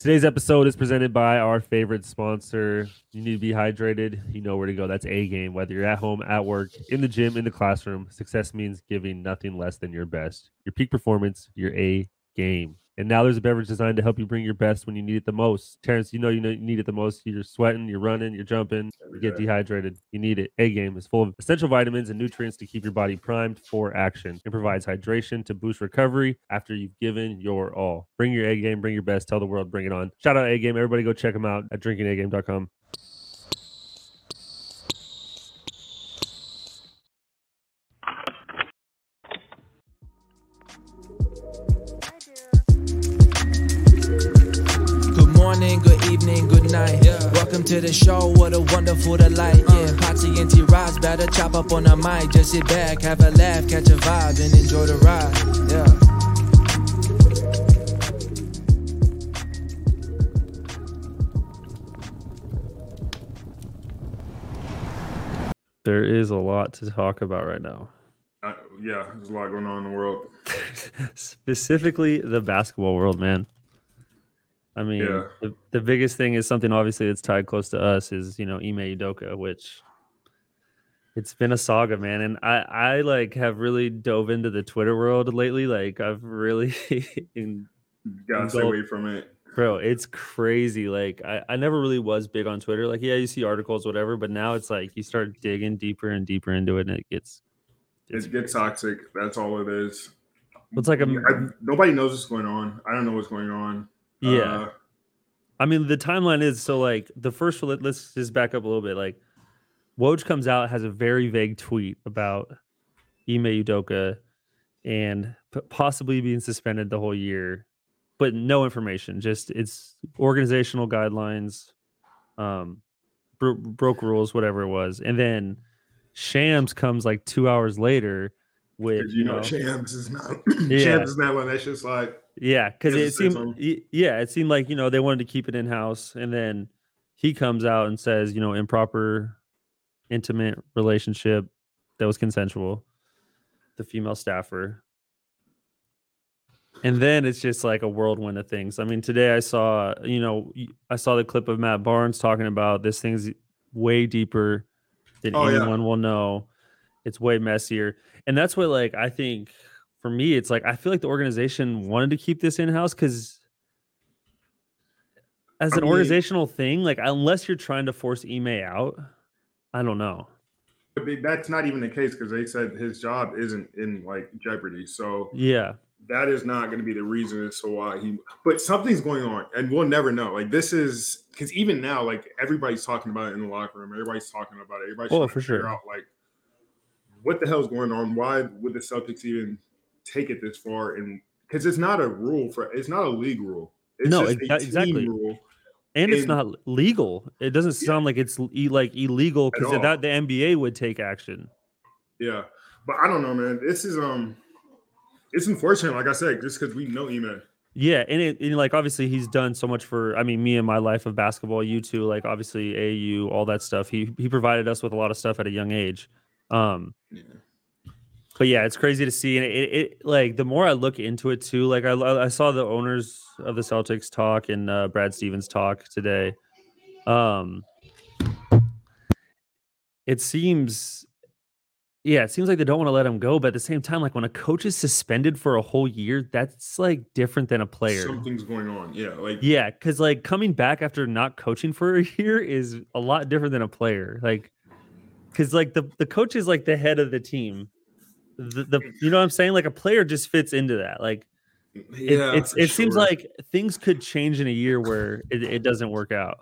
Today's episode is presented by our favorite sponsor. You need to be hydrated. You know where to go. That's A game. Whether you're at home, at work, in the gym, in the classroom, success means giving nothing less than your best. Your peak performance, your A game. And now there's a beverage designed to help you bring your best when you need it the most. Terrence, you know you know you need it the most. You're sweating, you're running, you're jumping, you get dehydrated. You need it. A game is full of essential vitamins and nutrients to keep your body primed for action. It provides hydration to boost recovery after you've given your all. Bring your A game, bring your best. Tell the world, bring it on. Shout out A game. Everybody go check them out at drinkingagame.com. evening, good night. Welcome to the show, what a wonderful delight. Yeah, Potsy and T Rods better chop up on the mic. Just sit back, have a laugh, catch a vibe, and enjoy the ride. Yeah. There is a lot to talk about right now. Uh, yeah, there's a lot going on in the world. Specifically the basketball world, man. I mean, Yeah. the, the biggest thing is something obviously that's tied close to us is, you know, Ime Udoka, which it's been a saga, man. And I, I like have really dove into the Twitter world lately. Like I've really in- gotta stay away from it. bro, it's crazy. Like I, I never really was big on Twitter. Like, yeah, you see articles, whatever, but now it's like you start digging deeper and deeper into it and it gets it's, It gets toxic. That's all it is. it's like a I- nobody knows what's going on. I don't know what's going on. Yeah. Uh, I mean, the timeline is so like the first. let- Let's just back up a little bit. Like, Woj comes out has a very vague tweet about Ime Udoka and p- possibly being suspended the whole year, but no information. Just it's organizational guidelines, um, bro- broke rules, whatever it was, and then Shams comes like two hours later with you know, Shams is not. Yeah. Shams is not one that's just like Yeah, because it has to say seemed y- yeah, it seemed like you know they wanted to keep it in house, and then he comes out and says you know improper, intimate relationship that was consensual, the female staffer, and then it's just like a whirlwind of things. I mean, today I saw you know I saw the clip of Matt Barnes talking about this thing's way deeper than Oh, yeah. anyone will know. It's way messier, and that's what like I think for me, it's like I feel like the organization wanted to keep this in house because as I an mean- organizational thing, like unless you're trying to force Ime out, I don't know. but that's not even the case because they said his job isn't in like jeopardy. So Yeah, that is not going to be the reason as to why he. But something's going on, and we'll never know. Like this is because even now, like everybody's talking about it in the locker room. Everybody's talking about it. Everybody's Oh, for sure. out like what the hell's going on. Why would the Celtics even take it this far? And because it's not a rule for it's not a league rule. It's No, just exa- a team exactly. rule. and it's not legal. It doesn't sound like it's e- like illegal because that the NBA would take action. Yeah, but I don't know, man. This is um, it's unfortunate. Like I said, just because we know Ime. Yeah, and it and like obviously he's done so much for I mean me and my life of basketball, you too, like obviously AU, all that stuff. He he provided us with a lot of stuff at a young age. Um Yeah. But yeah, it's crazy to see and it, it, like the more I look into it too, like I I saw the owners of the Celtics talk and uh, Brad Stevens talk today. Um it seems yeah, it seems like they don't want to let him go, but at the same time, like when a coach is suspended for a whole year, that's like different than a player. Something's going on. Yeah, like Yeah, because like coming back after not coaching for a year is a lot different than a player. Like, because like the the coach is like the head of the team. The, the you know what I'm saying? Like a player just fits into that. Like it, yeah, it's it seems like things could change in a year where it, it doesn't work out.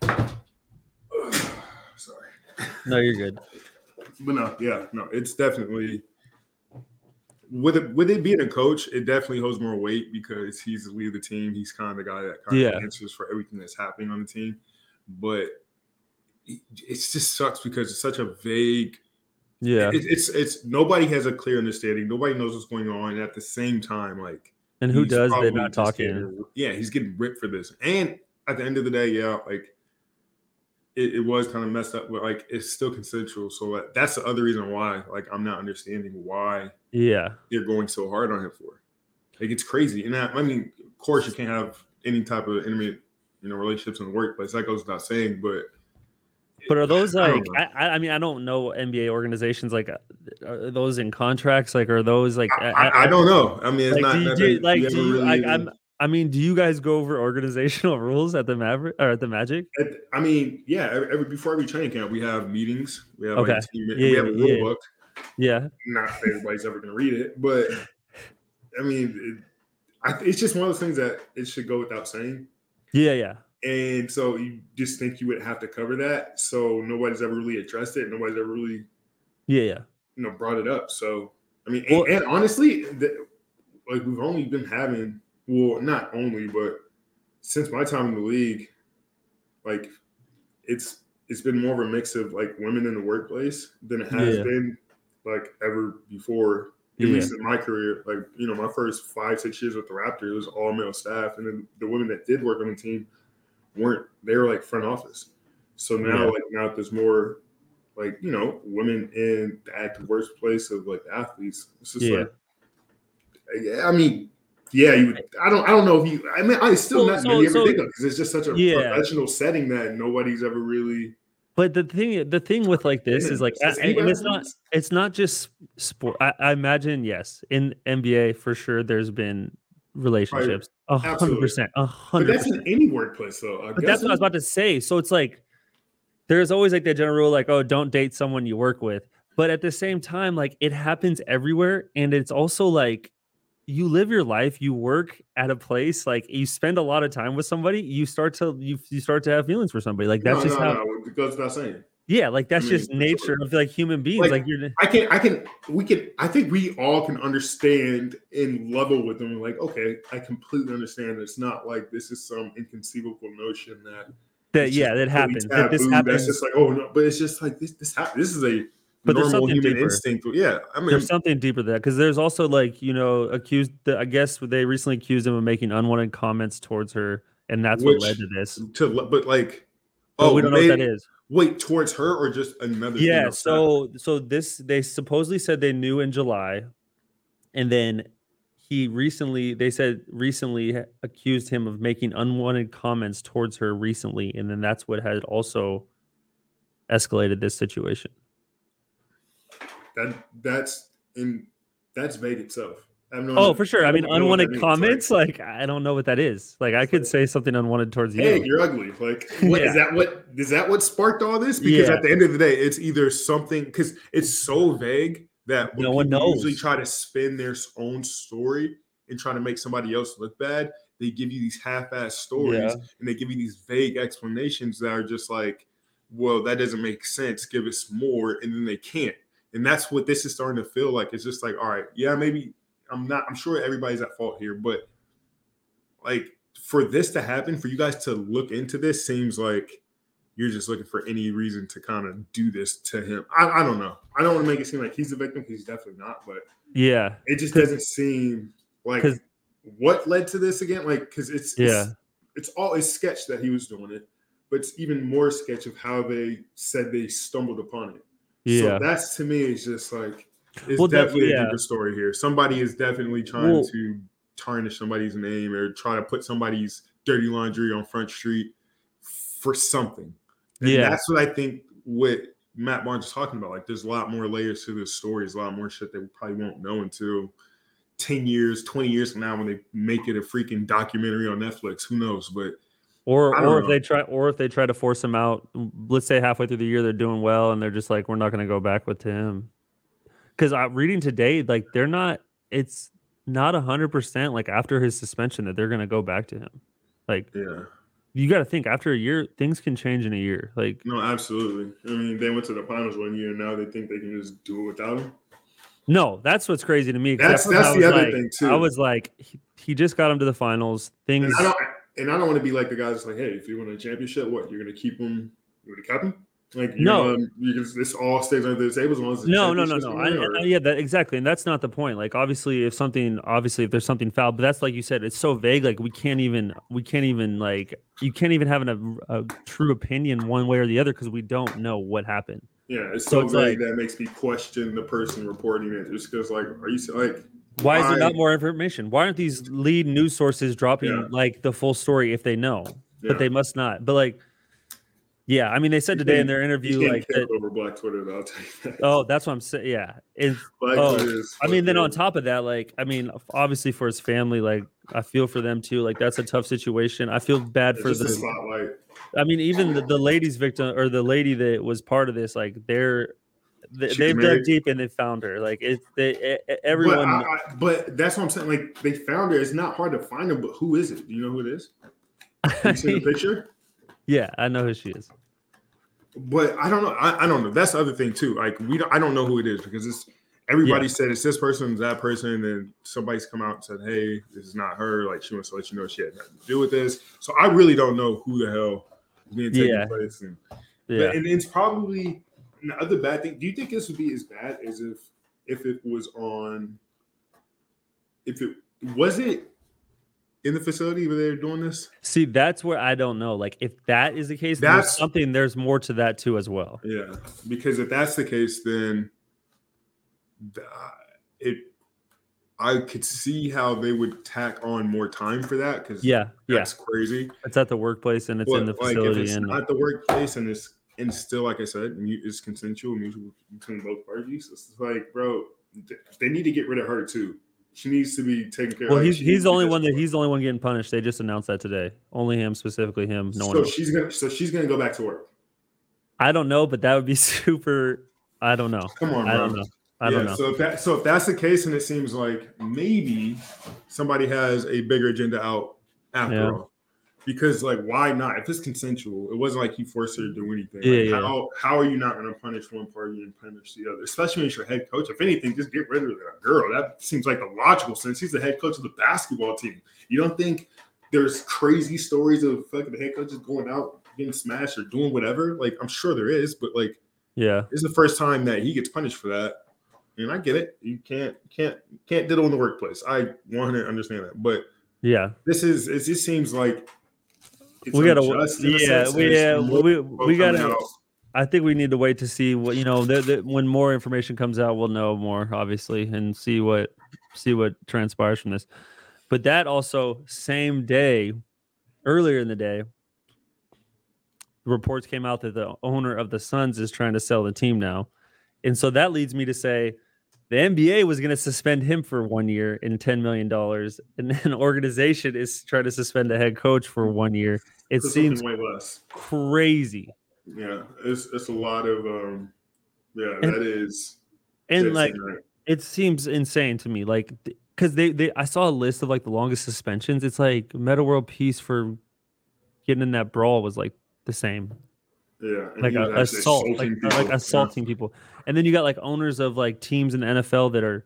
Sorry. No, you're good. But no, yeah, no, it's definitely with it with it being a coach, it definitely holds more weight because he's the lead of the team. He's kind of the guy that kind Yeah. of answers for everything that's happening on the team. But it, it just sucks because it's such a vague. Yeah, it- it's it's nobody has a clear understanding. Nobody knows what's going on. At the same time, like and who does? They're not talking. yeah, he's getting ripped for this. And at the end of the day, yeah, like it, it was kind of messed up, but like it's still consensual. So like, that's the other reason why, like, I'm not understanding why Yeah, they're going so hard on him for. Like, it's crazy. And I, I mean, of course, you can't have any type of intimate, you know, relationships in the workplace. That goes without saying, but But are those like? I, I, mean, I don't know NBA organizations like. uh, Are those in contracts? Like, are those like? I, I, I don't know. I mean, it's Like, not do you, do, like, do you, really like, I'm. I mean, do you guys go over organizational rules at the Maverick or at the Magic? At- I mean, yeah. Every, before every training camp, we have meetings. We have Okay. like team, Yeah, we have a rule yeah. book. Yeah. Not that everybody's ever going to read it, but I mean, it, I, it's just one of those things that it should go without saying. Yeah. Yeah. And so you just think you would have to cover that. So nobody's ever really addressed it. Nobody's ever really, Yeah. Yeah. you know, brought it up. So I mean, Well- and, and honestly, the, like we've only been having, well, not only, but since my time in the league, like it's it's been more of a mix of like women in the workplace than it has Yeah. been like ever before. At Yeah. least in my career, like you know, my first five six years with the Raptors it was all male staff, and then the women that did work on the team weren't. They were like front office. So now, Yeah. like now, there's more like you know women in the active workplace of like athletes. It's just Yeah. like, yeah, I mean, yeah, you. Would, I don't. I don't know if you. I mean, I still So- not so- many ever think of because it's just such a Yeah. professional setting that nobody's ever really. But the thing, the thing with like this is like, I- and it's not, it's not just sport. I, I imagine, yes, in NBA for sure, there's been relationships, a hundred percent, a But hundred that's in any workplace, though. I But that's what I was about to say. So it's like, there's always like the general rule, like, oh, don't date someone you work with. But at the same time, like, it happens everywhere, and it's also like, you live your life, you work at a place, like you spend a lot of time with somebody, you start to you you start to have feelings for somebody. Like that's no, just no, how no. It goes without saying. Yeah, like that's I mean, just nature of like human beings. Like, Like, you're I can, I can, we can. I think we all can understand and level with them. Like, okay, I completely understand. It's not like this is some inconceivable notion that that yeah, that happens. That this happens. That's just like, oh no, but it's just like this. This This is a But there's something human deeper. instinct. Yeah, I mean, There's something deeper than that because there's also like you know accused. The, I guess they recently accused him of making unwanted comments towards her, and that's what led to this. to but like, But oh, we don't know what that is. Wait, towards her or just another? Yeah. So so this they supposedly said they knew in July, and then he recently they said recently accused him of making unwanted comments towards her recently, and then that's what had also escalated this situation. that that's in that's vague itself. I have no Oh, for sure. I mean, know what that unwanted comments, like I don't know what that is. Like I could say something unwanted towards you. hey, you. you're ugly. Like, what is Yeah. that? What is that? What sparked all this? Because Yeah. at the end of the day, it's either something because it's so vague that No one knows. usually try to spin their own story and try to make somebody else look bad. They give you these half-ass stories Yeah. and they give you these vague explanations that are just like, well, that doesn't make sense. Give us more, and then they can't. And that's what this is starting to feel like. It's just like, all right, yeah, maybe I'm not. I'm sure everybody's at fault here, but like for this to happen, for you guys to look into this, seems like you're just looking for any reason to kind of do this to him. I, I don't know. I don't want to make it seem like he's the victim because he's definitely not, but Yeah. it just doesn't seem like what led to this again. Like because it's Yeah. it's, it's all it's sketch that he was doing it, but it's even more sketch of how they said they stumbled upon it. Yeah. So that's to me is just like it's Well, definitely yeah. a deeper story here. Somebody is definitely trying Well- to tarnish somebody's name or try to put somebody's dirty laundry on Front Street for something. And Yeah. that's what I think what Matt Barnes is talking about. Like there's a lot more layers to this story. There's a lot more shit that we probably won't know until 10 years, 20 years from now when they make it a freaking documentary on Netflix. Who knows? But Or or if know. they try or if they try to force him out, let's say halfway through the year they're doing well and they're just like, we're not gonna go back with him. Because I'm reading today, like they're not it's not a hundred percent like after his suspension that they're gonna go back to him. Like yeah, you gotta think after a year, things can change in a year. Like no, absolutely. I mean, they went to the finals one year and now they think they can just do it without him. no, that's what's crazy to me. That's- that's the other like- thing, too. I was like, he, he just got him to the finals. Things And I don't and I don't want to be like the guys like, hey, if you win a championship, what you're gonna keep him? You're gonna keep him? Like you No. know, you can this all stays under the table as long as no no no no I, I- yeah that exactly and that's not the point like obviously if something obviously if there's something foul but that's like you said it's so vague like we can't even we can't even like you can't even have an, a, a true opinion one way or the other because we don't know what happened Yeah, it's So so, it's vague like- that makes me question the person reporting it just because, like, are you like, Why is there not more information? Why aren't these lead news sources dropping Yeah. like the full story if they know? Yeah. But they must not. But like, yeah, I mean, they said today in their interview, like, that, over Black Twitter. Though, I'll tell you that. oh, that's what I'm saying. Yeah, and oh, is I mean, then on top of that, like, I mean, obviously for his family, like, I feel for them too. Like, that's a tough situation. I feel bad it's for the. spotlight. I mean, even the, the ladies victim or the lady that was part of this, like, they're they, they've dug deep and they found her. Like, it, they, e- e- But, everyone. I, I, but that's what I'm saying. Like they found her. It's not hard to find her. But who is it? Do you know who it is? You see the picture? Yeah, I know who she is. But I don't know. I, I don't know. That's the other thing too. Like we don't. I don't know who it is because it's everybody said it's this person, that person, and then somebody's come out and said, "Hey, this is not her." Like she wants to let you know she had nothing to do with this. So I really don't know who the hell is being taken Yeah. place. And, Yeah. but, and it's probably and the other bad thing. Do you think this would be as bad as if if it was on? If it was it in the facility where they're doing this? See, that's where I don't know. Like, if that is the case, there's That's- something. There's more to that too, as well. Yeah, because if that's the case, then uh, it I could see how they would tack on more time for that because Yeah, yeah. that's crazy. It's at the workplace and it's in the But, like if facility. it's and not the workplace and it's and still like I said, it's consensual, mutual between both parties. It's like, bro, they need to get rid of her too. She needs to be taken care well, of. he's She he's needs the to only one that disciplined. he's the only one getting punished. They just announced that today. Only him specifically him. No one so else. she's gonna so she's gonna go back to work. I don't know, but that would be super. I don't know. Come on, I bro. don't know. I don't know. So if that so if that's the case, and it seems like maybe somebody has a bigger agenda out after Yeah. all. Because like why not? If it's consensual, it wasn't like he forced her to do anything. Yeah, Like, yeah. How how are you not going to punish one party and punish the other? Especially when it's your head coach. If anything, just get rid of that girl. That seems like the logical sense. He's the head coach of the basketball team. You don't think there's crazy stories of fucking the head coaches going out getting smashed or doing whatever? Like I'm sure there is, but like Yeah, this is the first time that he gets punished for that. And I get it. You can't can't can't diddle in the workplace. I 100 understand that. But yeah. this is it just seems like it's We gotta- unjust in a yeah, we- yeah, we- we gotta- out. I think we need to wait to see what you know. The, the, when more information comes out, we'll know more, obviously, and see what see what transpires from this. But that also same day, earlier in the day, reports came out that the owner of the Suns is trying to sell the team now, and so that leads me to say the NBA was going to suspend him for one year and ten million dollars, and then an organization is trying to suspend a head coach for one year. It for seems way less. crazy. Yeah, it's it's a lot of um yeah, And- that is and like ignorant. it seems insane to me like because they, they i saw a list of like the longest suspensions it's like Metta World Peace for getting in that brawl was like the same yeah, like a, assault like, assaulting uh, like people. Yeah. people and then you got like owners of like teams in the nfl that are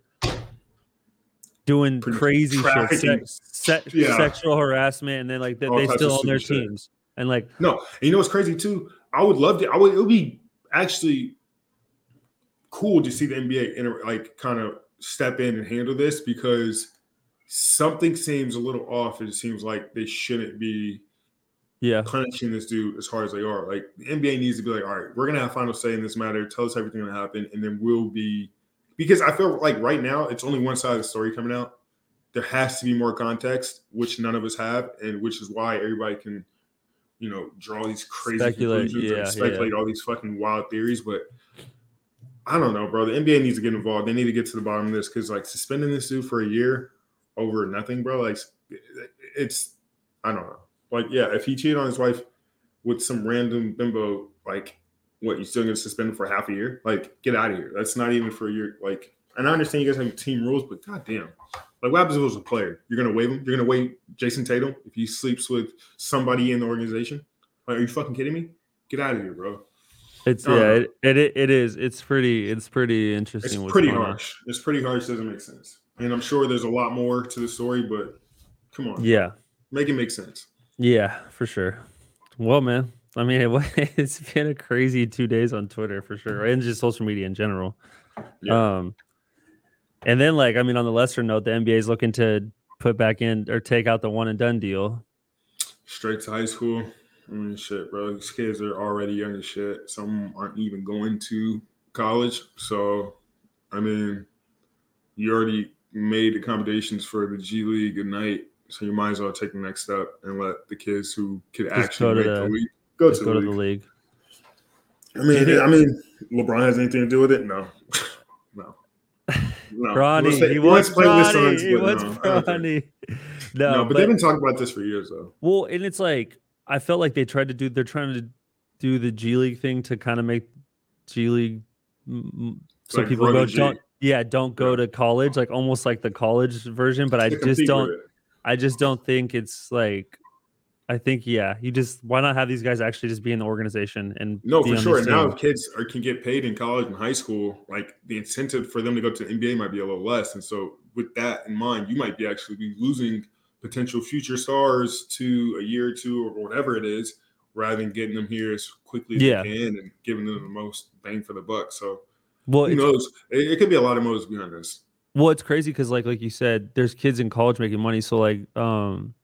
doing Pretty- crazy shit se- se- Yeah. sexual harassment and then like they, they still own their shit. teams and like No, and you know what's crazy too? I would love to. I would. It would be actually cool to see the NBA inter, like kind of step in and handle this because something seems a little off. It seems like they shouldn't be yeah punishing this dude as hard as they are. Like the NBA needs to be like, all right, we're gonna have final say in this matter. Tell us everything that happened, and then we'll be because I feel like right now it's only one side of the story coming out. There has to be more context, which none of us have, and which is why everybody can, you know, draw these crazy Speculate, conclusions yeah, and speculate all these fucking wild theories. But I don't know, bro. The NBA needs to get involved. They need to get to the bottom of this because like suspending this dude for a year over nothing, bro. Like it's I don't know. Like, yeah, if he cheated on his wife with some random bimbo, like, what you still gonna suspend him for half a year? Like, get out of here. That's not even for your. Like, and I understand you guys have team rules, but goddamn, like, what happens if it was a player? You're gonna waive him? You're gonna waive Jayson Tatum if he sleeps with somebody in the organization? Like, are you fucking kidding me? Get out of here, bro. it's Uh, yeah it, it it is it's pretty it's pretty interesting It's pretty going on. harsh. It's pretty harsh. Doesn't make sense. And I'm sure there's a lot more to the story, but come on, yeah make it make sense. Yeah, for sure. Well, man, I mean, it, it's been a crazy two days on Twitter for sure, and just social media in general. Yeah. Um, and then like, I mean, on the lesser note, the NBA is looking to put back in or take out the one and done deal. straight to high school. I mean, shit, bro. These kids are already young as shit. Some aren't even going to college. So, I mean, you already made accommodations for the G League Ignite, so you might as well take the next step and let the kids who could Just actually go to make the, the- league go Just to, go the, to the league. league. I mean, it- I mean, LeBron has anything to do with it? No, no, no. Bronny, say- he we'll wants play with Bronny. Suns, He but wants no, I don't think- Bronny. No, No, but, they've been talking about this for years, though. Well, and it's like I felt like they tried to do. They're trying to do the G League thing to kind of make G League so Like people go don't yeah don't go Yeah. to college like almost like the college version. But I just don't. I just don't think it's like. I think yeah, you just why not have these guys actually just be in the organization and No, for sure. Now, if kids are, can get paid in college and high school, like the incentive for them to go to the NBA might be a little less. And so, with that in mind, you might be actually be losing potential future stars to a year or two or whatever it is, rather than getting them here as quickly as Yeah. you can and giving them the most bang for the buck. So, well, who knows? It, it could be a lot of motives behind this. Well, it's crazy because like like you said, there's kids in college making money. So like, um,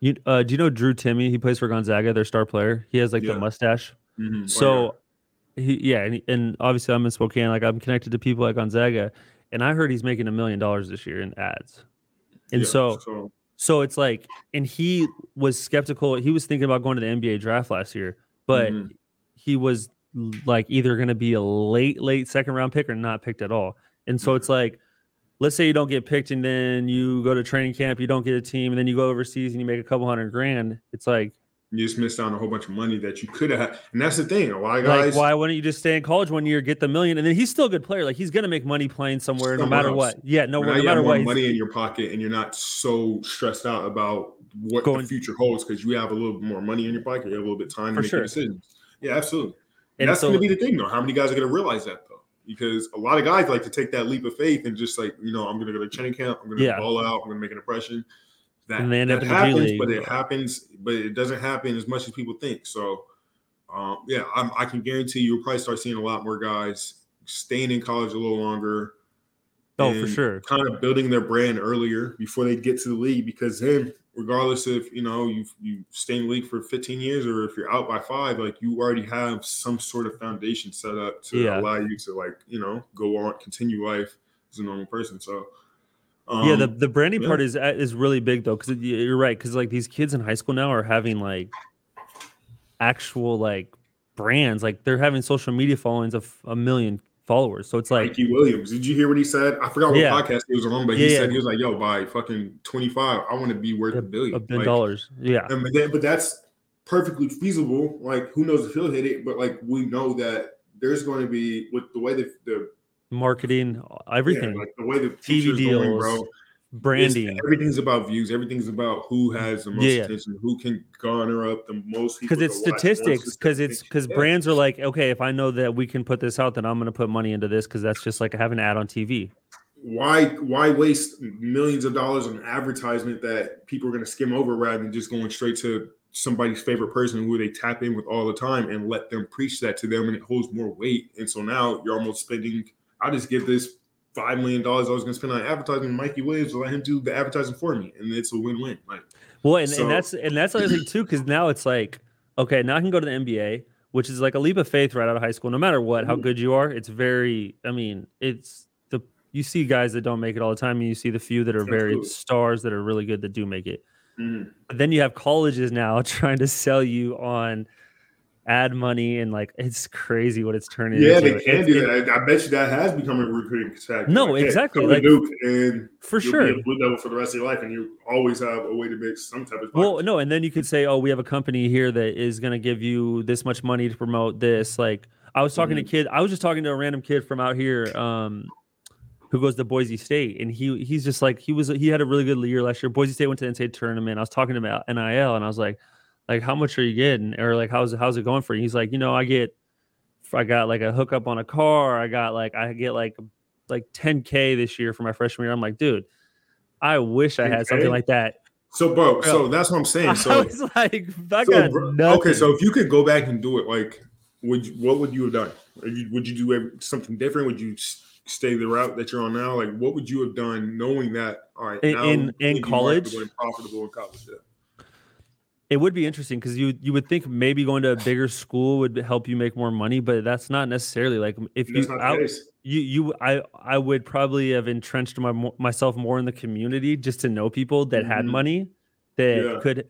you uh, do you know Drew Timme? He plays for Gonzaga, their star player. He has like Yeah. the mustache. Mhm. Oh, So, he yeah, and, and obviously I'm in Spokane. Like I'm connected to people at Gonzaga, and I heard he's making a million dollars this year in ads. And Yeah, so so so it's like, and he was skeptical. He was thinking about going to the NBA draft last year, but Mhm. he was like either going to be a late, late second round pick or not picked at all. And so it's like, let's say you don't get picked and then you go to training camp, you don't get a team, and then you go overseas and you make a couple hundred grand. It's like, you just missed out on a whole bunch of money that you could have. And that's the thing. A lot of like guys, why wouldn't you just stay in college one year, get the million, and then he's still a good player. Like he's going to make money playing somewhere, no matter else. what. Yeah, no, no matter what. money in your pocket and you're not so stressed out about what Going- the future holds because you have a little bit more money in your pocket, you have a little bit of time to make sure. your decisions. Yeah, absolutely. And And that's so- going to be the thing, though. How many guys are going to realize that, though? Because a lot of guys like to take that leap of faith and just like, you know, I'm going to go to training camp, I'm going to Yeah. ball out, I'm going to make an impression. That, And they end that up in the G happens, but it happens, but it doesn't happen as much as people think. So, um, yeah, I'm, I can guarantee you'll probably start seeing a lot more guys staying in college a little longer, oh, for sure. kind of building their brand earlier before they get to the league because then regardless if you know you you stay in the league for 15 years or if you're out by five like you already have some sort of foundation set up to Yeah. allow you to like you know go on continue life as a normal person so um, yeah, the, the branding yeah. part is uh, is really big though, because you're right. Because like these kids in high school now are having like actual like brands, like they're having social media followings of a million followers. So it's like, Mikey Williams. Did you hear what he said? I forgot what Yeah. podcast he was on, but he Yeah, said yeah. he was like, "Yo, by fucking 25, I want to be worth a billion. a billion Like, dollars. Yeah, Um, but, but that's perfectly feasible. Like, who knows if he'll hit it? But like, we know that there's going to be with the way that the marketing, everything, like the way the TV future's going, deals, bro. it's- branding. everything's about views. Everything's about who has the most Yeah. attention, who can garner up the most. Because it's to watch one statistics. Because it's because Yeah. brands are like, okay, if I know that we can put this out, then I'm going to put money into this because that's just like having an ad on TV. why why waste millions of dollars on advertisement that people are going to skim over rather than just going straight to somebody's favorite person who they tap in with all the time and let them preach that to them and it holds more weight and so now you're almost spending i'll just give this five million dollars i was going to spend on advertising mikey williams to let him do the advertising for me and it's a win-win like Well, and, So- and that's and that's the other thing too, because now it's like, okay, now I can go to the NBA, which is like a leap of faith right out of high school. No matter what, how Mhm. good you are, it's very. I mean, it's the you see guys that don't make it all the time, and you see the few that are very Absolutely. stars that are really good that do make it. mhm. But then you have colleges now trying to sell you on ad money and like it's crazy what it's turning yeah into. they can It- do it- that I, I bet you that has become a recruiting tactic No, Like, exactly, to like- Duke and for sure. blue devil for the rest of your life and you always have a way to make some type of Well, no, and then you could say, "Oh, we have a company here that is going to give you this much money to promote this." Like, I was talking to kid. I was just talking to a random kid from out here, um, who goes to Boise State, and he he's just like he was he had a really good year last year. Boise State went to the NCAA tournament. I was talking to him about NIL, and I was like, like, how much are you getting, or like, how's how's it going for you? He's like, you know, I get, I got like a hookup on a car. I got like I get like like 10k this year for my freshman year. I'm like, dude, I wish I had something 10K? like that. so bro so that's what i'm saying I so was like, I So, bro- okay, so if you could go back and do it, like, would you, what would you have done? Would you, would you do something different? Would you stay the route that you're on now? Like, what would you have done knowing that? All right, In- now in- in college? profitable in college. Yeah. It would be interesting because you you would think maybe going to a bigger school would help you make more money, but that's not necessarily like if That's you I, you you I I would probably have entrenched my myself more in the community just to know people that had Mhm. money that Yeah. could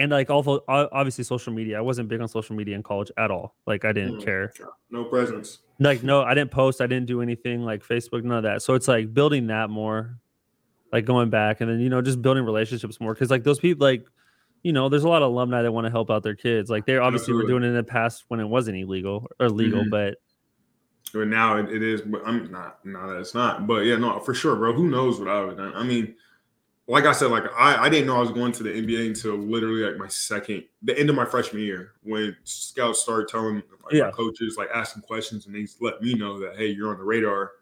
and like also obviously social media. I wasn't big on social media in college at all. Like I didn't Mm. care. No presence. Like no, I didn't post. I didn't do anything like Facebook. None of that. So it's like building that more, like going back and then you know just building relationships more because like those people like. You know, there's a lot of alumni that want to help out their kids. Like they obviously were doing it in the past when it wasn't illegal or legal, Mhm. but But now it, it is. But I'm not. No, it's not. But yeah, no, for sure, bro. Who knows what I would have done? I mean, like I said, like I, I didn't know I was going to the NBA until literally like my second, the end of my freshman year, when scouts started telling like, Yeah. coaches, like asking questions, and they let me know that hey, you're on the radar.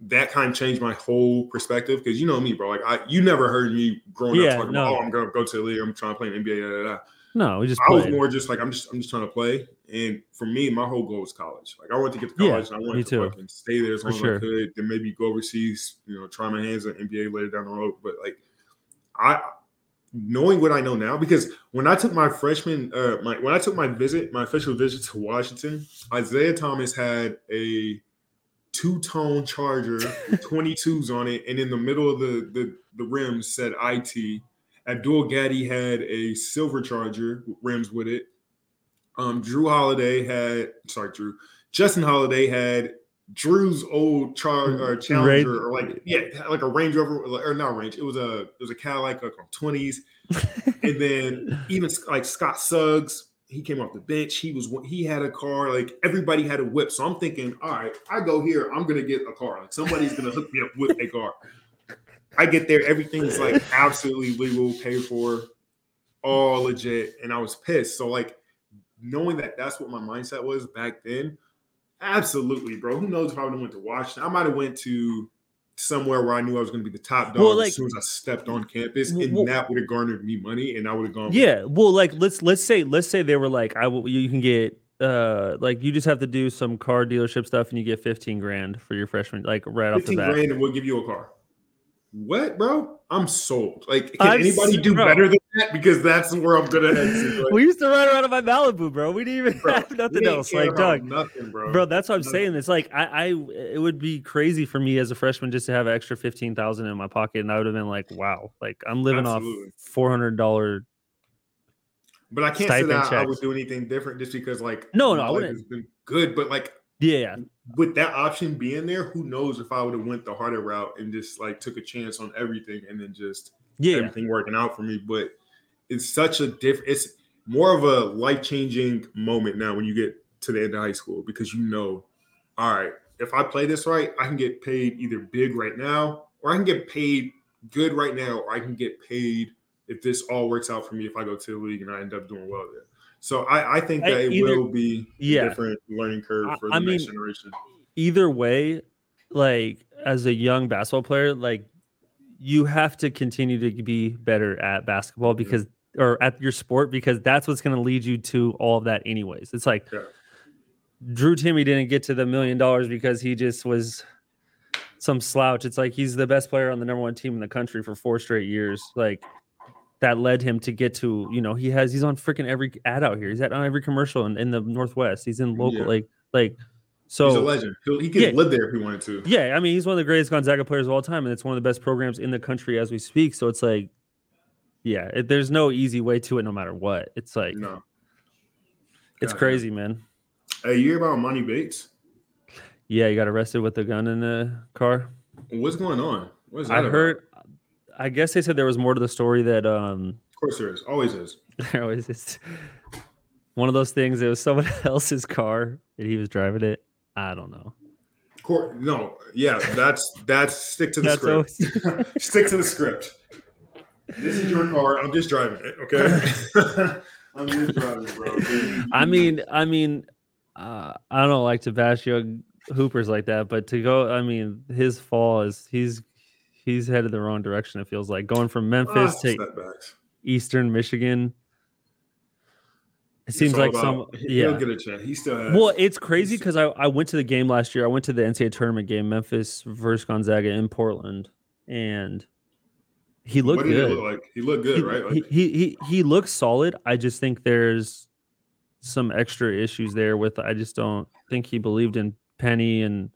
That kind of changed my whole perspective because you know me, bro. Like I, you never heard me growing Yeah, up talking no. about, oh, I'm gonna go to the league, I'm trying to play in the NBA. Da, da, da. no, we just I was more just like I'm just I'm just trying to play. And for me, my whole goal was college. Like I wanted to get to Yeah, college and I wanted to fucking stay there as long as sure. I could. Then maybe go overseas, you know, try my hands at NBA later down the road. But like I knowing what I know now, because when I took my freshman uh my when I took my visit, my official visit to Washington, Isaiah Thomas had a two-tone charger with 22s on it, and in the middle of the the, the rims said IT. Abdul Gaddy had a silver charger with rims with it. Um, Jrue Holiday had sorry, Jrue. Justin Holiday had Jrue's old char or Range- Challenger or like yeah, like a Range Rover or not Range. It was a it was a Cadillac like on twenties, and then even like Scott Suggs, he came off the bench. He was he had a car. Like everybody had a whip. So I'm thinking, all right, I go here. I'm gonna get a car. Like somebody's gonna hook me up with a car. I get there, everything's like absolutely legal, paid for, all legit, and I was pissed. So like knowing that that's what my mindset was back then, absolutely, bro. Who knows if I would have went to Washington? I might have went to somewhere where I knew I was going to be the top dog Well, like- as soon as I stepped on campus, Well- and that would have garnered me money, and I would have gone. Yeah, well, like let's let's say let's say they were like, I will. You can get uh like you just have to do some car dealership stuff and you get fifteen grand for your freshman, like right off the fifteen bat. grand, and we'll give you a car. What, bro? I'm sold. Like, can I'm anybody do bro. better than that? Because that's where I'm gonna head to. Like, We used to ride around in my Malibu, bro. We didn't even bro, have nothing else. Like, Doug, nothing, bro. bro, that's what I'm Nothing. saying. It's like I, I, it would be crazy for me as a freshman just to have an extra fifteen thousand in my pocket, and I would have been like, wow, like I'm living Absolutely. off four hundred dollar. But I can't say that I would do anything different just because, like, No, no, I wouldn't. been good. But like, Yeah, with that option being there, who knows if I would have went the harder route and just like took a chance on everything and then just yeah, everything working out for me. But it's such a different. It's more of a life changing moment now when you get to the end of high school because you know, all right, if I play this right, I can get paid either big right now or I can get paid good right now or I can get paid if this all works out for me if I go to the league and I end up doing well there. So I, I think I- that it either- will be a yeah. different learning curve I- for the I next mean, generation. either way, like as a young basketball player, like you have to continue to be better at basketball because or at your sport because that's what's going to lead you to all of that anyways. It's like Yeah. Drew Timme didn't get to the million dollars because he just was some slouch. It's like he's the best player on the number one team in the country for four straight years. Like that led him to get to, you know, he has he's on freaking every ad out here. He's at on every commercial in, in the Northwest. He's in local, Yeah. like like so He's a legend. He'll, he could Yeah. live there if he wanted to. yeah, I mean, he's one of the greatest Gonzaga players of all time, and it's one of the best programs in the country as we speak. So it's like, yeah, it, there's no easy way to it, no matter what. It's like, No. it's God, crazy, man. Hey, you hear about Emoni Bates? Yeah, you got arrested with a gun in the car. What's going on? What is that I about? I guess they said there was more to the story that um, Of course there is. Always is. there always is one of those things. It was someone else's car and he was driving it. I don't know. Court, no, yeah, that's that's stick to the That's script. stick to the script. This is your car. I'm just driving it. Okay. I'm just driving, it, bro. I mean, I mean, uh, I don't like to bash young hoopers like that, but to go, I mean, his fall is he's he's headed the wrong direction. It feels like going from Ah, Memphis to setbacks. Eastern Michigan. It seems like about- some, He'll yeah. get a chance. He still has. Well, it's crazy because I, I went to the game last year. I went to the NCAA tournament game, Memphis versus Gonzaga in Portland, and He looked what did good. He look like he looked good, he, right? he, he he he looks solid. I just think there's some extra issues there with I just don't think he believed in Penny and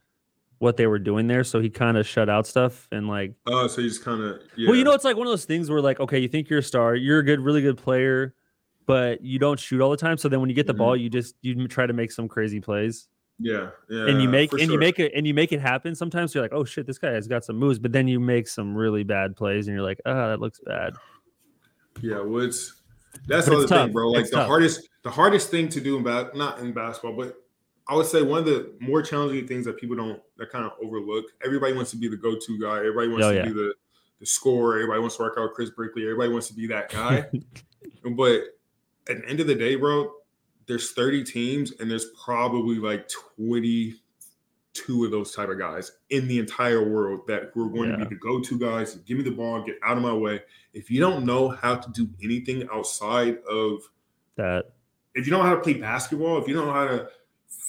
what they were doing there. So he kind of shut out stuff and like oh, so he's kind of yeah. well, you know, it's like one of those things where like, okay, you think you're a star, you're a good, really good player, but you don't shoot all the time. So then when you get the Mhm. ball, you just you try to make some crazy plays. yeah, yeah, and you make and you make it and you make it happen. Sometimes you're like, oh shit, this guy has got some moves, but then you make some really bad plays and you're like, ah, that looks bad. Yeah, well, it's that's But the other it's thing, bro. Like It's the tough. hardest, the hardest thing to do in bas- not in basketball, but I would say one of the more challenging things that people don't that kind of overlook. Everybody wants to be the go-to guy. Everybody wants Oh, to yeah. be the the scorer. Everybody wants to work out Chris Brickley. Everybody wants to be that guy. but at the end of the day, bro, there's 30 teams and there's probably like 22 of those type of guys in the entire world that who are going to be the go-to guys. Give me the ball, get out of my way. If you don't know how to do anything outside of that if you don't know how to play basketball, if you don't know how to,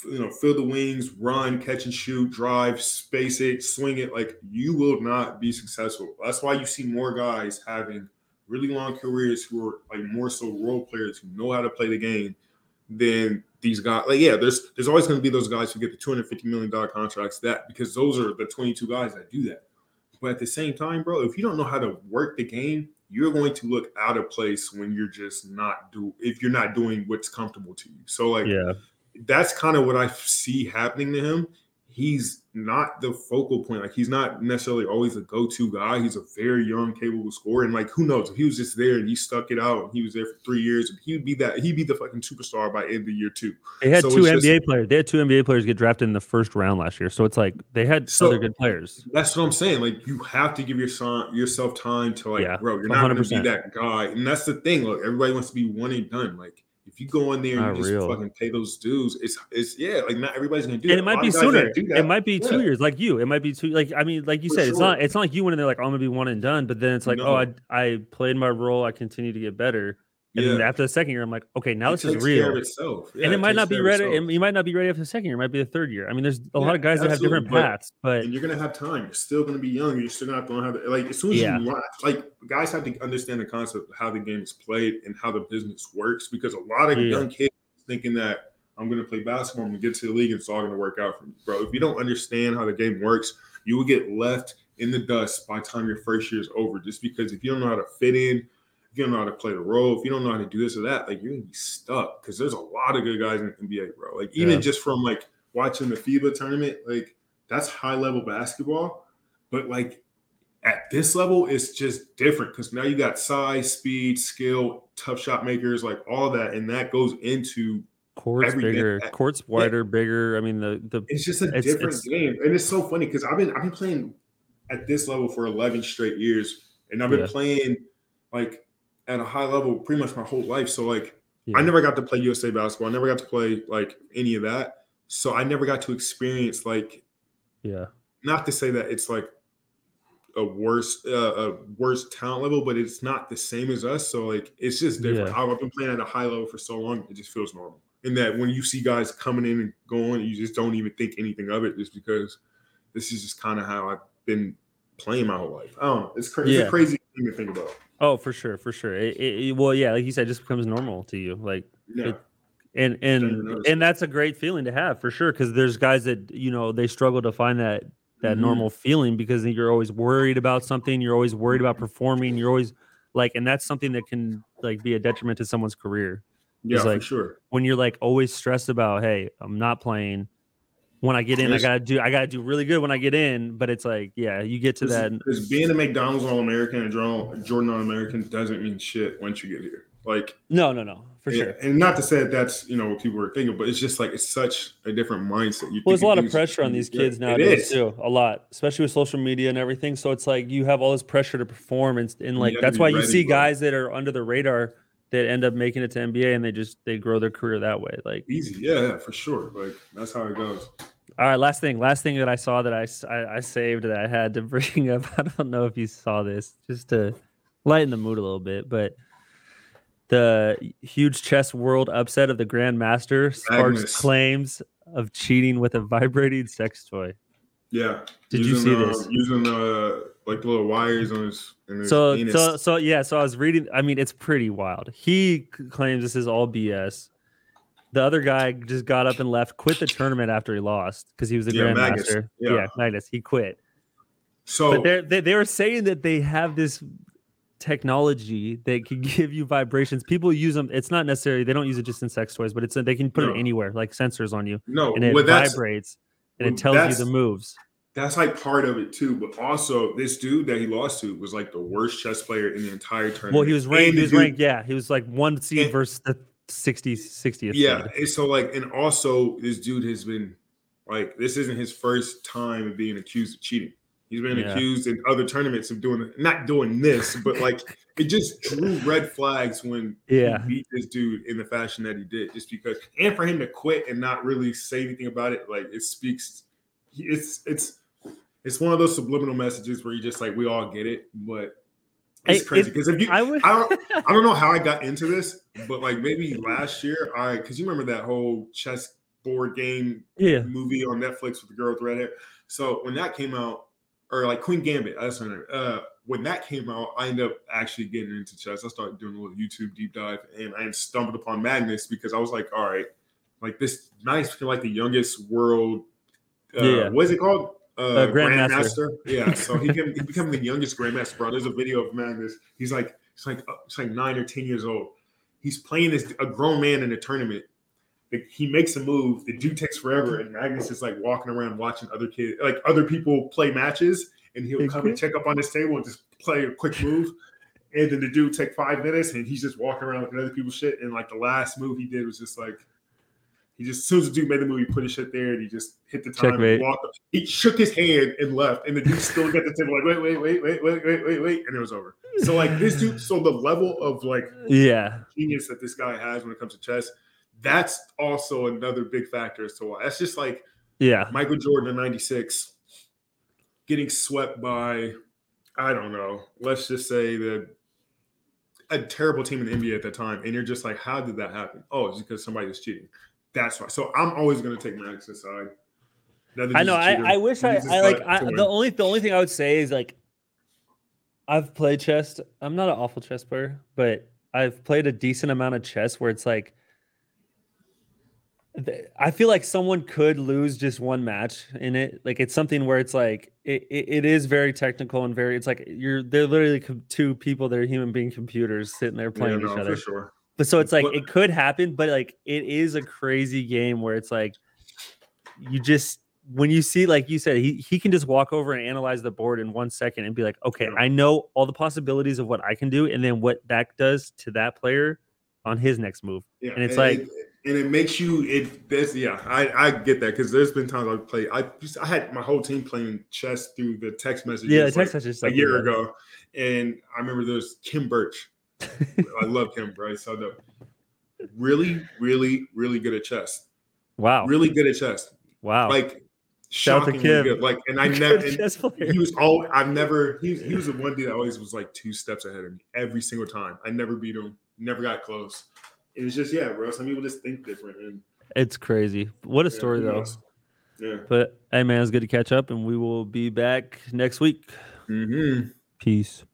you know, fill the wings, run, catch and shoot, drive, space it, swing it, like you will not be successful. That's why you see more guys having really long careers who are like more so role players who know how to play the game than these guys. Like, yeah, there's there's always going to be those guys who get the 250 million dollar contracts. That because those are the 22 guys that do that. But at the same time, bro, if you don't know how to work the game, you're going to look out of place when you're just not do if you're not doing what's comfortable to you. So like yeah. That's kind of what I see happening to him. He's not the focal point. Like he's not necessarily always a go-to guy. He's a very young, capable scorer. And like, who knows if he was just there and he stuck it out and he was there for three years, he'd be that he'd be the fucking superstar by end of year two. They had So two NBA just- players. They had two NBA players get drafted in the first round last year. So it's like they had So- other good players. That's what I'm saying. Like you have to give your son yourself time to like, Yeah, bro. You're not going to be that guy. And that's the thing. Look, everybody wants to be one and done. Like if you go in there and Not you just real. fucking pay those dues, it's it's yeah. Like not everybody's to do And it. it might be sooner. that do that- It might be two Yeah. years, like you. It might be two. Like I mean, like you For said, it's not. It's not like you went in there like oh, I'm gonna be one and done. But then it's like, oh, I I played my role. I continue to get better. And then Yeah. after the second year, I'm like, okay, now It this is real. Yeah, and it might not be ready. itself. And you might not be ready after the second year. It might be the third year. I mean, there's a lot of guys that have different but- paths, but and you're gonna have time. You're still gonna be young. You're still not gonna have to learn how to like as soon as Yeah. you learn, like guys have to understand the concept of how the game is played and how the business works because a lot of oh, Yeah. young kids thinking that I'm gonna play basketball, I'm gonna get to the league, and it's all gonna work out for me, bro. If you don't understand how the game works, you will get left in the dust by the time your first year is over. Just because if you don't know how to fit in, if you don't know how to play the role, if you don't know how to do this or that, like you're gonna be stuck. Because there's a lot of good guys in the NBA, bro. Like even Yeah. just from like watching the FIBA tournament, like that's high level basketball. But like at this level, it's just different because now you got size, speed, skill, tough shot makers, like all that, and that goes into courts bigger, uh, courts wider, bigger. I mean, the the it's just a It's- different it's- game, and it's so funny because I've been I've been playing at this level for eleven straight years, and I've been Yeah. playing like at a high level pretty much my whole life. So like yeah. I never got to play USA basketball. I never got to play like any of that. So I never got to experience like yeah. not to say that it's like a worse uh, a worse talent level, but it's not the same as us. So like it's just different. Yeah. I've been playing at a high level for so long, it just feels normal. In that when you see guys coming in and going, you just don't even think anything of it, just because this is just kind of how I've been playing my whole life. I don't know. It's crazy. It's a crazy thing to think about. Oh, for sure, for sure. It, it, well, yeah, like you said, it just becomes normal to you. Like Yeah. It- and and and that's a great feeling to have for sure because there's guys that you know they struggle to find that that Mhm. normal feeling because you're always worried about something you're always worried about performing you're always like and that's something that can like be a detriment to someone's career yeah, like- for sure. when you're like always stressed about hey i'm not playing when i get in i gotta do i gotta do really good when i get in but it's like yeah you get to that Because being a McDonald's All American and Jordan All American doesn't mean shit once you get here. Like no no no for Yeah, sure And not to say that that's you know what people were thinking, but it's just like it's such a different mindset. You Well, there's a lot of pressure on these kids it nowadays too. A lot, especially with social media and everything. So it's like you have all this pressure to perform, and, and like that's why you see bro. guys that are under the radar that end up making it to NBA, and they just they grow their career that way. Like, Easy, yeah, yeah, for sure. Like that's how it goes. All right, last thing, last thing that I saw that I I saved that I had to bring up. I don't know if you saw this, just to lighten the mood a little bit, but. The huge chess world upset of the Grandmaster sparks Magnus. claims of cheating with a vibrating sex toy. Yeah. Did you Using, see uh, this? Using uh, like the little wires on his. His So anus. so so yeah. So I was reading. I mean, it's pretty wild. He claims this is all BS. The other guy just got up and left, quit the tournament after he lost because he was a Yeah, grandmaster. Yeah. yeah, Magnus. He quit. so But they're, they they were saying that they have this technology that can give you vibrations. People use them. It's not necessarily they don't use it just in sex toys, but it's they can put No. it anywhere, like sensors on you, no, and it well, vibrates and well, it tells you the moves. that's like part of it too. But also, this dude that he lost to was like the worst chess player in the entire tournament. Well, he was ranked. And He was dude- ranked. Yeah, he was like one seed And- versus the 60, 60th. Yeah, seed. so like, and also this dude has been like, this isn't his first time of being accused of cheating. He's been Yeah. accused in other tournaments of doing not doing this, but like it just drew red flags when Yeah. he beat this dude in the fashion that he did, just because, and for him to quit and not really say anything about it, like it speaks. It's it's it's one of those subliminal messages where you just like we all get it, but it's crazy because if you I would. I don't, I don't know how I got into this, but like maybe last year, I because you remember that whole chess board game yeah. movie on Netflix with the girl with red hair. So when that came out, or like Queen Gambit, that's her name. Uh, when that came out, I ended up actually getting into chess. I started doing a little YouTube deep dive, and I stumbled upon Magnus because I was like, all right, like this nice, like the youngest world. Uh, Yeah. What is it called? Uh, Grandmaster. Grandmaster. Yeah. So he can he become the youngest Grandmaster. Bro, there's a video of Magnus. He's like it's like uh, it's like nine or ten years old. He's playing this a grown man in a tournament. Like, he makes a move. The dude takes forever, and Magnus is like walking around watching other kids, like other people play matches, and he'll come and check up on this table and just play a quick move. And then the dude take five minutes, and he's just walking around looking at other people's shit. And like the last move he did was just like he just as soon as the dude made the move, he put his shit there, and he just hit the time. Checkmate. And walked up. He shook his hand and left, and the dude still got the table like wait, wait, wait, wait, wait, wait, wait, wait, and it was over. So like this dude, so the level of like Yeah. genius that this guy has when it comes to chess, that's also another big factor as to why. That's just like Yeah. Michael Jordan in 96 getting swept by, I don't know, let's just say that a terrible team in the NBA at that time. And you're just like, how did that happen? Oh, it's because somebody was cheating. That's why. So I'm always going to take Magnus' side. That I know. he's a cheater. I, I wish I, I like I, the only the only thing I would say is like I've played chess. I'm not an awful chess player, but I've played a decent amount of chess where it's like I feel like someone could lose just one match in it. Like it's something where it's like it, it, it is very technical and very. It's like you're they're literally two people that are human being computers sitting there Yeah, playing no, each other. for sure. But so it's like What- it could happen, but like it is a crazy game where it's like you just when you see like you said he he can just walk over and analyze the board in one second and be like, okay, I know all the possibilities of what I can do, and then what that does to that player on his next move. Yeah, And it's like- it, and it makes you it. This, yeah, I I get that because there's been times I've played. I I had my whole team playing chess through the text messages. Yeah, like, text message a year ago, and I remember there was Kim Birch. I love Kim, right? So the really, really, really good at chess. Wow, Really good at chess. wow. Like Shout out shockingly good. Like, and I never. and chess player. he was all. I've never. He, he was the one dude that always was like two steps ahead of me every single time. I never beat him. Never got close. It was just yeah, bro. Some people just think different. And It's crazy. What a yeah, story though. knows? Yeah. But hey man, it's good to catch up, and we will be back next week. Mm-hmm. Peace.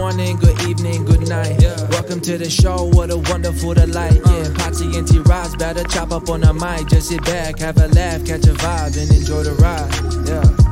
Morning, good evening, good night. Welcome to the show, what a wonderful delight. Uh-huh. Yeah, Potsy and T Rods better chop up on the mic. Just sit back, have a laugh, catch a vibe, and enjoy the ride. Yeah.